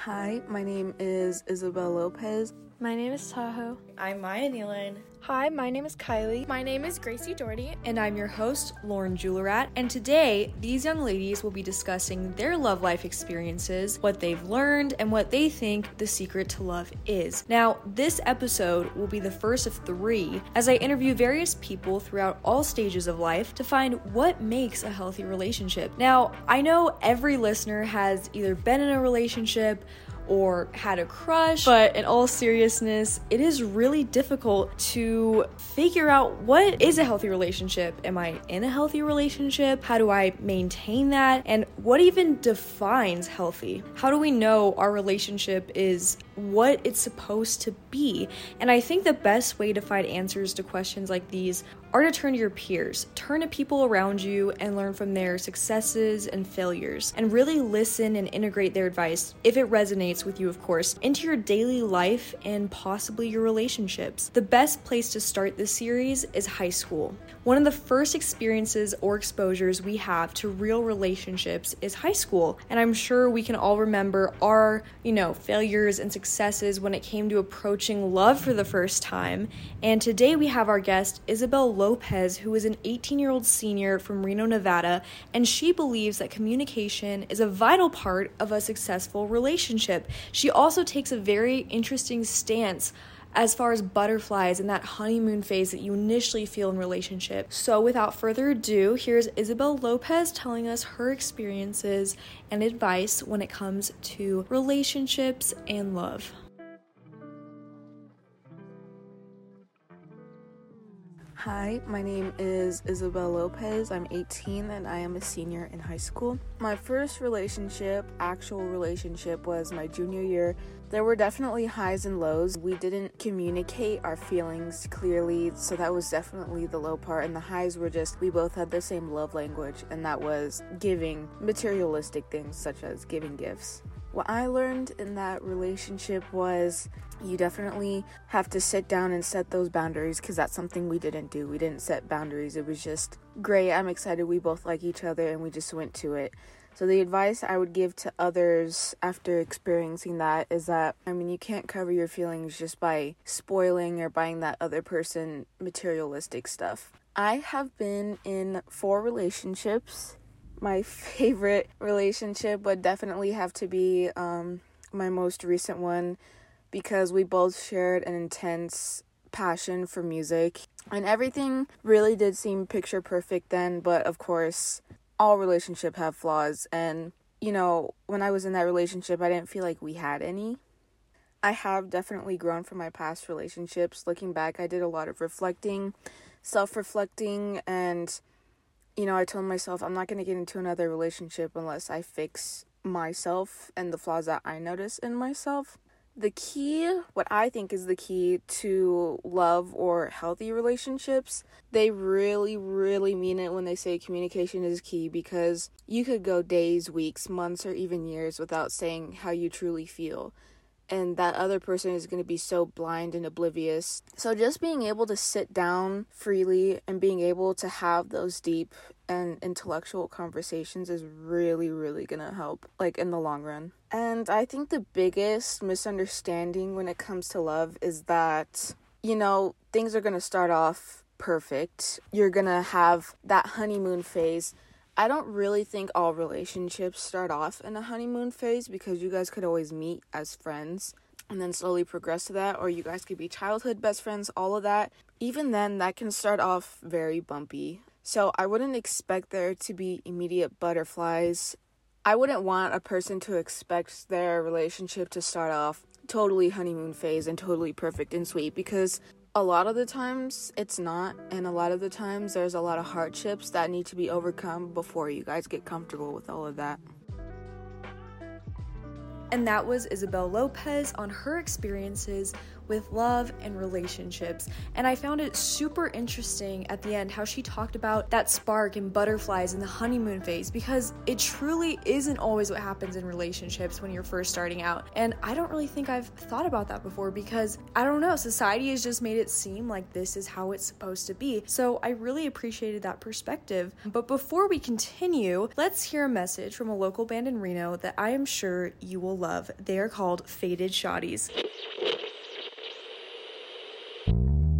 Hi, my name is Isabel Lopez. My name is Tahoe. I'm Maya Nealon. Hi, my name is Kylie. My name is Gracie Doherty. And I'm your host, Lauren Juillerat. And today, these young ladies will be discussing their love life experiences, what they've learned, and what they think the secret to love is. Now, this episode will be the first of three as I interview various people throughout all stages of life to find what makes a healthy relationship. Now, I know every listener has either been in a relationship, or had a crush, but in all seriousness, it is really difficult to figure out what is a healthy relationship. Am I in a healthy relationship? How do I maintain that? And what even defines healthy? How do we know our relationship is what it's supposed to be? And I think the best way to find answers to questions like these are to turn to your peers, turn to people around you and learn from their successes and failures, and really listen and integrate their advice, if it resonates with you, of course, into your daily life and possibly your relationships. The best place to start this series is high school. One of the first experiences or exposures we have to real relationships is high school, and I'm sure we can all remember our, you know, failures and successes when it came to approaching love for the first time. And today we have our guest, Isabel Lopez, who is an 18 year old senior from Reno, Nevada, and she believes that communication is a vital part of a successful relationship. She also takes a very interesting stance as far as butterflies and that honeymoon phase that you initially feel in relationship. So without further ado, here's Isabel Lopez telling us her experiences and advice when it comes to relationships and love. Hi, my name is Isabel Lopez. I'm 18 and I am a senior in high school. My first relationship, actual relationship, was my junior year. There were definitely highs and lows. We didn't communicate our feelings clearly, so that was definitely the low part. And the highs were just we both had the same love language, and that was giving materialistic things such as giving gifts. What I learned in that relationship was you definitely have to sit down and set those boundaries because that's something we didn't do. We didn't set boundaries. It was just great. I'm excited. We both like each other and we just went to it. So, the advice I would give to others after experiencing that is that, I mean, you can't cover your feelings just by spoiling or buying that other person materialistic stuff. I have been in four relationships my favorite relationship would definitely have to be um, my most recent one because we both shared an intense passion for music and everything really did seem picture perfect then but of course all relationship have flaws and you know when i was in that relationship i didn't feel like we had any i have definitely grown from my past relationships looking back i did a lot of reflecting self-reflecting and you know, I told myself I'm not going to get into another relationship unless I fix myself and the flaws that I notice in myself. The key, what I think is the key to love or healthy relationships, they really, really mean it when they say communication is key because you could go days, weeks, months, or even years without saying how you truly feel and that other person is going to be so blind and oblivious. So, just being able to sit down freely and being able to have those deep and intellectual conversations is really, really to help, like in the long run. And I think the biggest misunderstanding when it comes to love is that, you know, things are to start off perfect. You're to have that honeymoon phase I don't really think all relationships start off in a honeymoon phase because you guys could always meet as friends and then slowly progress to that, or you guys could be childhood best friends, all of that. Even then, that can start off very bumpy. So I wouldn't expect there to be immediate butterflies. I wouldn't want a person to expect their relationship to start off totally honeymoon phase and totally perfect and sweet because a lot of the times it's not, and a lot of the times there's a lot of hardships that need to be overcome before you guys get comfortable with all of that. And that was Isabel Lopez on her experiences with love and relationships. And I found it super interesting at the end how she talked about that spark and butterflies in the honeymoon phase because it truly isn't always what happens in relationships when you're first starting out. And I don't really think I've thought about that before because I don't know, society has just made it seem like this is how it's supposed to be. So I really appreciated that perspective. But before we continue, let's hear a message from a local band in Reno that I am sure you will love. They are called Faded Shotties.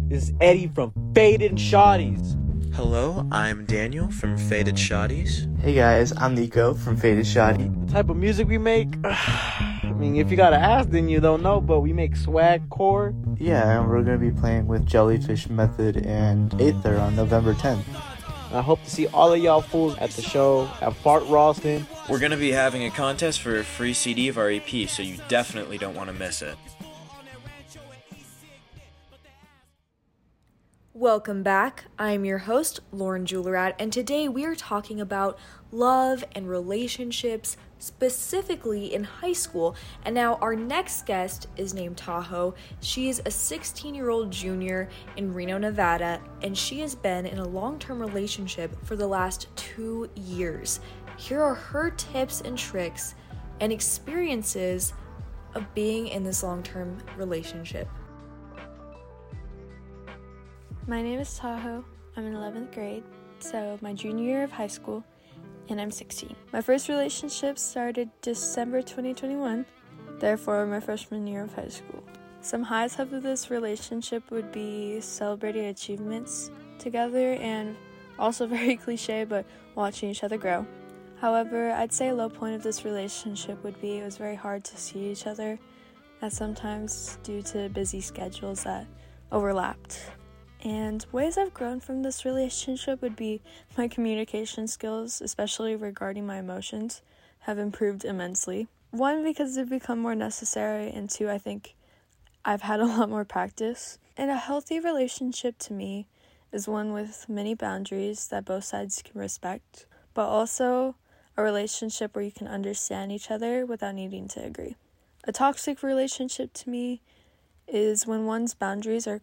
This is Eddie from Faded Shotties. Hello, I'm Daniel from Faded Shotties. Hey guys, I'm Nico from Faded Shoddy. The type of music we make, I mean, if you gotta ask, then you don't know, but we make swag core. Yeah, and we're gonna be playing with Jellyfish Method and Aether on November 10th. I hope to see all of y'all fools at the show at Fart Ralston. We're going to be having a contest for a free CD of our EP, so you definitely don't want to miss it. Welcome back. I'm your host, Lauren Juillerat, and today we are talking about love and relationships, specifically in high school. And now our next guest is named Tahoe. She is a 16 year old junior in Reno, Nevada, and she has been in a long term relationship for the last two years. Here are her tips and tricks and experiences of being in this long term relationship. My name is Tahoe. I'm in 11th grade, so my junior year of high school, and I'm 16. My first relationship started December 2021, therefore, my freshman year of high school. Some highs of this relationship would be celebrating achievements together and also very cliche, but watching each other grow. However, I'd say a low point of this relationship would be it was very hard to see each other, as sometimes due to busy schedules that overlapped. And ways I've grown from this relationship would be my communication skills, especially regarding my emotions, have improved immensely. One, because they've become more necessary, and two, I think I've had a lot more practice. And a healthy relationship to me is one with many boundaries that both sides can respect, but also a relationship where you can understand each other without needing to agree. A toxic relationship to me is when one's boundaries are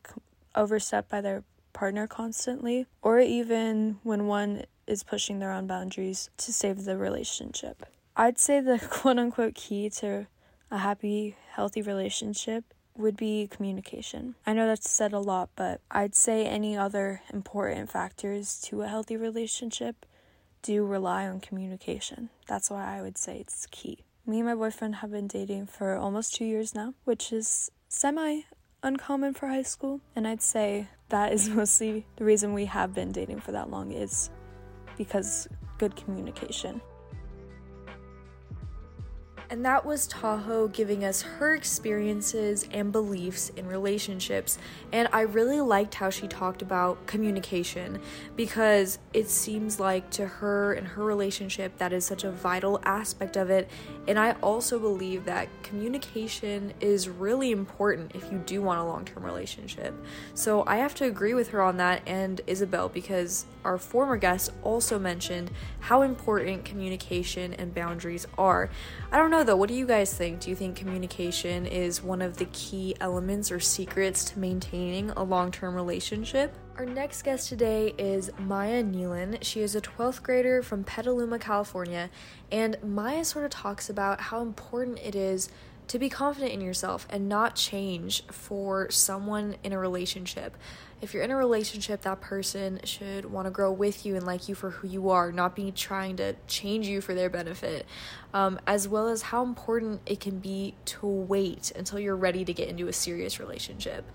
overstepped by their partner constantly, or even when one is pushing their own boundaries to save the relationship. I'd say the quote unquote key to a happy, healthy relationship would be communication. I know that's said a lot, but I'd say any other important factors to a healthy relationship do rely on communication. That's why I would say it's key. Me and my boyfriend have been dating for almost two years now, which is semi uncommon for high school. And I'd say that is mostly the reason we have been dating for that long is because good communication. And that was Tahoe giving us her experiences and beliefs in relationships. And I really liked how she talked about communication because it seems like to her and her relationship that is such a vital aspect of it. And I also believe that communication is really important if you do want a long term relationship. So I have to agree with her on that and Isabel because our former guest also mentioned how important communication and boundaries are. I don't know though, what do you guys think? Do you think communication is one of the key elements or secrets to maintaining a long term relationship? Our next guest today is Maya Nealon. She is a 12th grader from Petaluma, California, and Maya sort of talks about how important it is to be confident in yourself and not change for someone in a relationship. If you're in a relationship, that person should want to grow with you and like you for who you are, not be trying to change you for their benefit, um, as well as how important it can be to wait until you're ready to get into a serious relationship.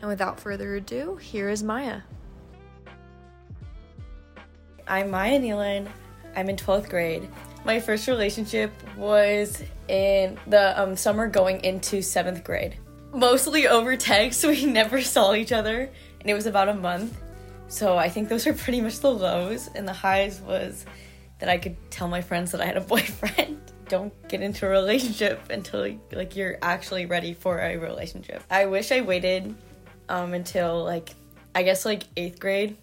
And without further ado, here is Maya. I'm Maya Nealon. I'm in 12th grade. My first relationship was in the um, summer going into 7th grade. Mostly over text, we never saw each other, and it was about a month. So I think those are pretty much the lows, and the highs was that I could tell my friends that I had a boyfriend. Don't get into a relationship until like you're actually ready for a relationship. I wish I waited um, until like I guess like eighth grade,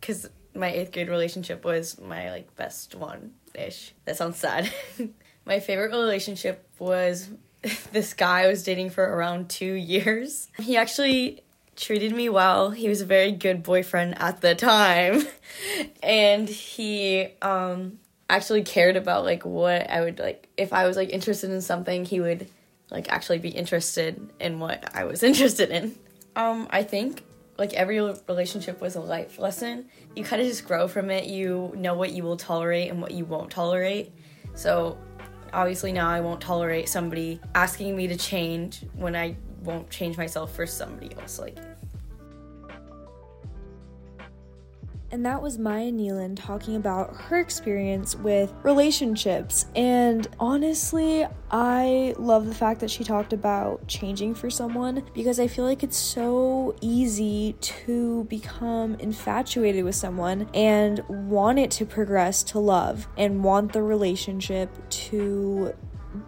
because my eighth grade relationship was my like best one ish. That sounds sad. my favorite relationship was this guy I was dating for around two years. He actually treated me well. He was a very good boyfriend at the time. and he um actually cared about like what I would like if I was like interested in something, he would like actually be interested in what I was interested in. Um I think like every relationship was a life lesson. You kind of just grow from it. You know what you will tolerate and what you won't tolerate. So obviously now I won't tolerate somebody asking me to change when I won't change myself for somebody else. Like And that was Maya Nealon talking about her experience with relationships. And honestly, I love the fact that she talked about changing for someone because I feel like it's so easy to become infatuated with someone and want it to progress to love and want the relationship to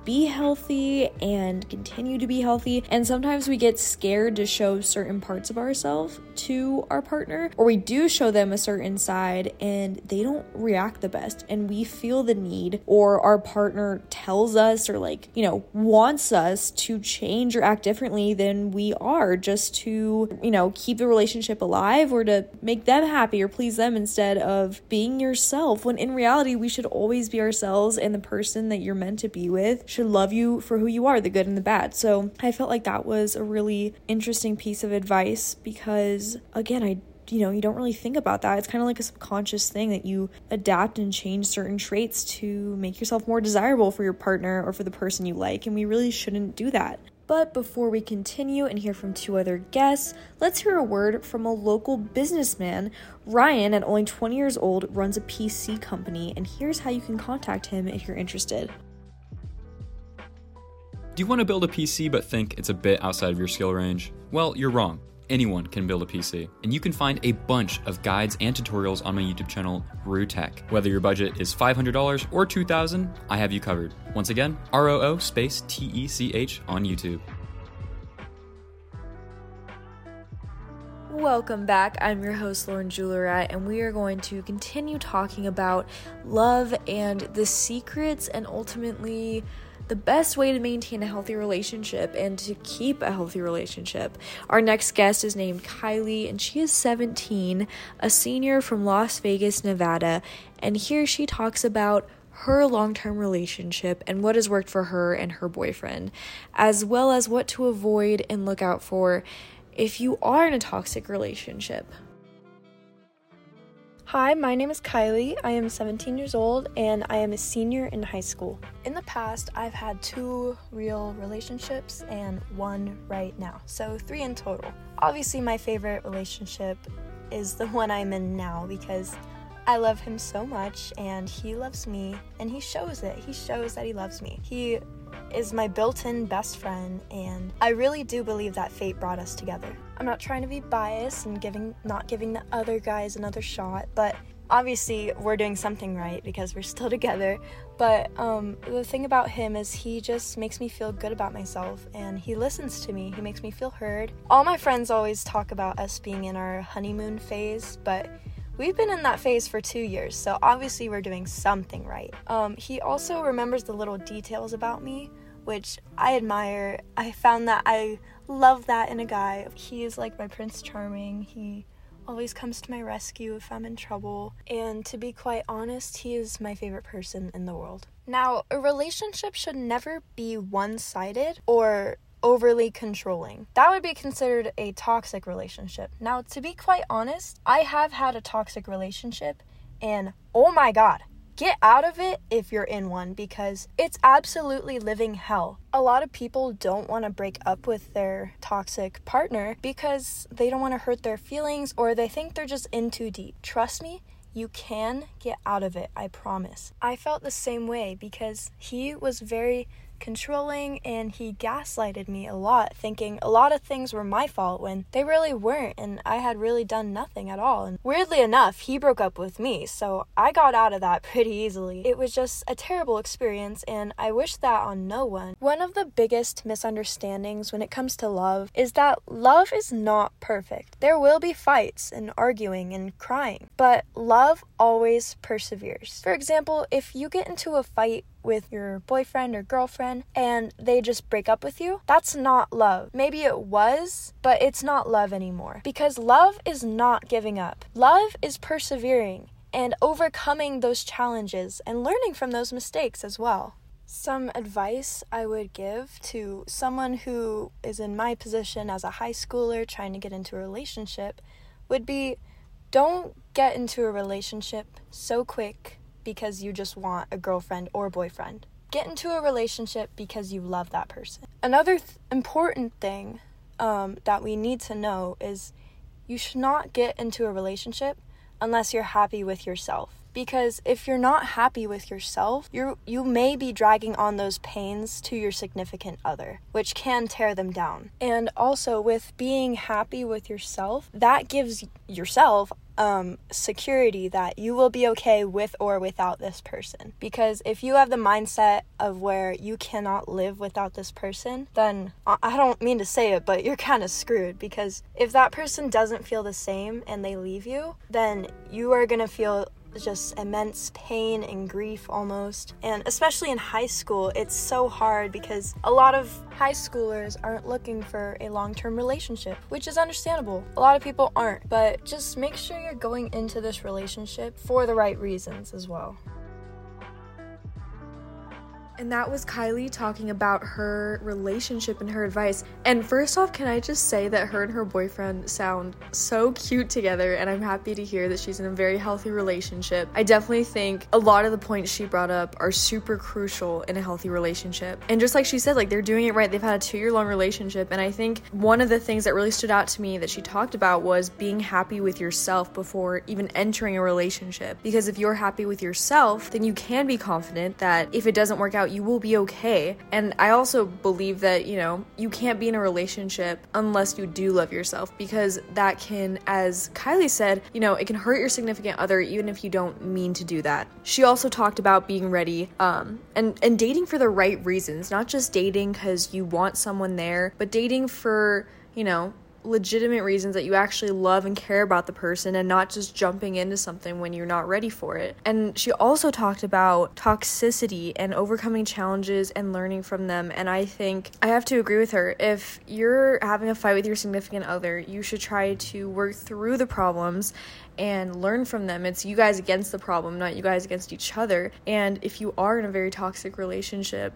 be healthy and continue to be healthy. And sometimes we get scared to show certain parts of ourselves to our partner, or we do show them a certain side and they don't react the best. And we feel the need, or our partner tells us, or like, you know, wants us to change or act differently than we are just to, you know, keep the relationship alive or to make them happy or please them instead of being yourself. When in reality, we should always be ourselves and the person that you're meant to be with should love you for who you are, the good and the bad. So I felt like that was a really interesting piece of advice because, again, I you know, you don't really think about that. It's kind of like a subconscious thing that you adapt and change certain traits to make yourself more desirable for your partner or for the person you like, and we really shouldn't do that. But before we continue and hear from two other guests, let's hear a word from a local businessman. Ryan, at only 20 years old, runs a PC company, and here's how you can contact him if you're interested. Do you want to build a PC but think it's a bit outside of your skill range? Well, you're wrong. Anyone can build a PC, and you can find a bunch of guides and tutorials on my YouTube channel, Roo Tech. Whether your budget is $500 or 2,000, I have you covered. Once again, R O O space T E C H on YouTube. Welcome back. I'm your host, Lauren Juillerat, and we are going to continue talking about love and the secrets and ultimately the best way to maintain a healthy relationship and to keep a healthy relationship. Our next guest is named Kylie, and she is 17, a senior from Las Vegas, Nevada. And here she talks about her long term relationship and what has worked for her and her boyfriend, as well as what to avoid and look out for if you are in a toxic relationship. Hi, my name is Kylie. I am 17 years old and I am a senior in high school. In the past, I've had two real relationships and one right now, so three in total. Obviously, my favorite relationship is the one I'm in now because I love him so much and he loves me and he shows it. He shows that he loves me. He is my built in best friend, and I really do believe that fate brought us together. I'm not trying to be biased and giving not giving the other guys another shot, but obviously we're doing something right because we're still together. But um, the thing about him is he just makes me feel good about myself and he listens to me. He makes me feel heard. All my friends always talk about us being in our honeymoon phase, but We've been in that phase for two years, so obviously we're doing something right. Um, he also remembers the little details about me, which I admire. I found that I love that in a guy. He is like my Prince Charming. He always comes to my rescue if I'm in trouble. And to be quite honest, he is my favorite person in the world. Now, a relationship should never be one sided or overly controlling. That would be considered a toxic relationship. Now, to be quite honest, I have had a toxic relationship, and oh my god, get out of it if you're in one because it's absolutely living hell. A lot of people don't want to break up with their toxic partner because they don't want to hurt their feelings or they think they're just in too deep. Trust me, you can get out of it, I promise. I felt the same way because he was very controlling and he gaslighted me a lot, thinking a lot of things were my fault when they really weren't and I had really done nothing at all. And weirdly enough, he broke up with me, so I got out of that pretty easily. It was just a terrible experience and I wish that on no one. One of the biggest misunderstandings when it comes to love is that love is not perfect. There will be fights and arguing and crying, but love always perseveres. For example, if you get into a fight with your boyfriend or girlfriend and they just break up with you, that's not love. Maybe it was, but it's not love anymore. Because love is not giving up, love is persevering and overcoming those challenges and learning from those mistakes as well. Some advice I would give to someone who is in my position as a high schooler trying to get into a relationship would be don't get into a relationship so quick because you just want a girlfriend or boyfriend. Get into a relationship because you love that person. Another th- important thing um, that we need to know is you should not get into a relationship unless you're happy with yourself because if you're not happy with yourself, you you may be dragging on those pains to your significant other, which can tear them down. And also with being happy with yourself, that gives yourself um, security that you will be okay with or without this person. Because if you have the mindset of where you cannot live without this person, then I don't mean to say it, but you're kind of screwed. Because if that person doesn't feel the same and they leave you, then you are gonna feel just immense pain and grief almost. And especially in high school, it's so hard because a lot of high schoolers aren't looking for a long term relationship, which is understandable. A lot of people aren't, but just make sure you're going into this relationship for the right reasons as well. And that was Kylie talking about her relationship and her advice. And first off, can I just say that her and her boyfriend sound so cute together, and I'm happy to hear that she's in a very healthy relationship. I definitely think a lot of the points she brought up are super crucial in a healthy relationship. And just like she said, like they're doing it right. They've had a two year long relationship. And I think one of the things that really stood out to me that she talked about was being happy with yourself before even entering a relationship. Because if you're happy with yourself, then you can be confident that if it doesn't work out, you will be okay. And I also believe that, you know, you can't be in a relationship unless you do love yourself because that can, as Kylie said, you know, it can hurt your significant other even if you don't mean to do that. She also talked about being ready um, and, and dating for the right reasons, not just dating because you want someone there, but dating for, you know, legitimate reasons that you actually love and care about the person and not just jumping into something when you're not ready for it. And she also talked about toxicity and overcoming challenges and learning from them. And I think I have to agree with her. If you're having a fight with your significant other, you should try to work through the problems and learn from them. It's you guys against the problem, not you guys against each other. And if you are in a very toxic relationship,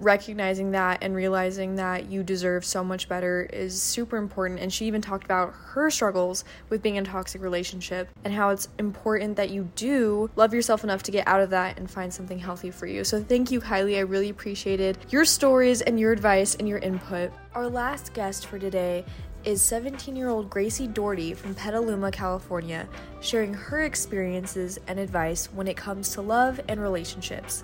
recognizing that and realizing that you deserve so much better is super important. And she even talked about her struggles with being in a toxic relationship and how it's important that you do love yourself enough to get out of that and find something healthy for you. So thank you, Kylie. I really appreciated your stories and your advice and your input. Our last guest for today is 17 year old Gracie Doherty from Petaluma, California, sharing her experiences and advice when it comes to love and relationships.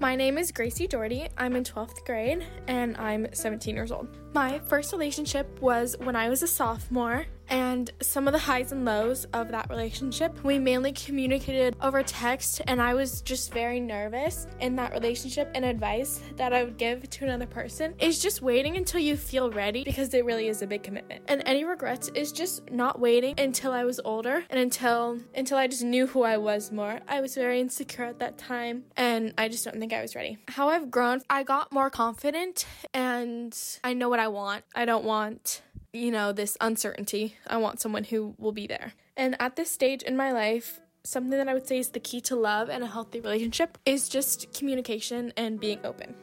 My name is Gracie Doherty. I'm in 12th grade and I'm 17 years old. My first relationship was when I was a sophomore and some of the highs and lows of that relationship. We mainly communicated over text, and I was just very nervous in that relationship. And advice that I would give to another person is just waiting until you feel ready because it really is a big commitment. And any regrets is just not waiting until I was older and until until I just knew who I was more. I was very insecure at that time, and I just don't think I was ready. How I've grown, I got more confident, and I know what I want. I don't want you know, this uncertainty. I want someone who will be there. And at this stage in my life, something that I would say is the key to love and a healthy relationship is just communication and being open.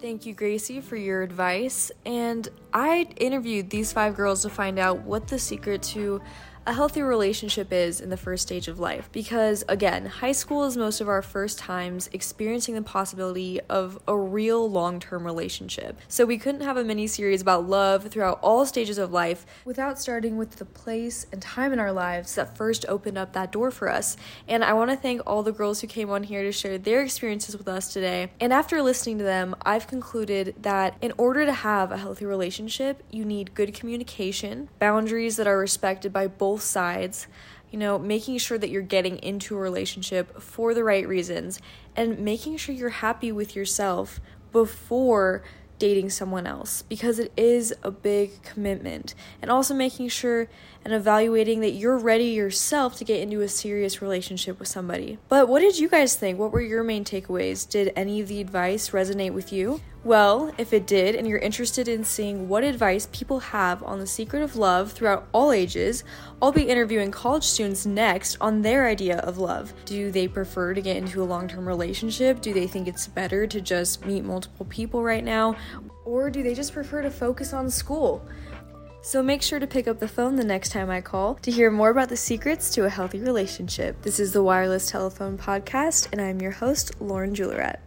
Thank you, Gracie, for your advice. And I interviewed these five girls to find out what the secret to a healthy relationship is in the first stage of life. Because, again, high school is most of our first times experiencing the possibility of a real long term relationship. So, we couldn't have a mini series about love throughout all stages of life without starting with the place and time in our lives that first opened up that door for us. And I want to thank all the girls who came on here to share their experiences with us today. And after listening to them, I've concluded that in order to have a healthy relationship, you need good communication, boundaries that are respected by both both sides, you know, making sure that you're getting into a relationship for the right reasons and making sure you're happy with yourself before dating someone else because it is a big commitment. And also making sure and evaluating that you're ready yourself to get into a serious relationship with somebody. But what did you guys think? What were your main takeaways? Did any of the advice resonate with you? Well, if it did, and you're interested in seeing what advice people have on the secret of love throughout all ages, I'll be interviewing college students next on their idea of love. Do they prefer to get into a long term relationship? Do they think it's better to just meet multiple people right now? Or do they just prefer to focus on school? So make sure to pick up the phone the next time I call to hear more about the secrets to a healthy relationship. This is the Wireless Telephone Podcast, and I'm your host, Lauren Juillerat.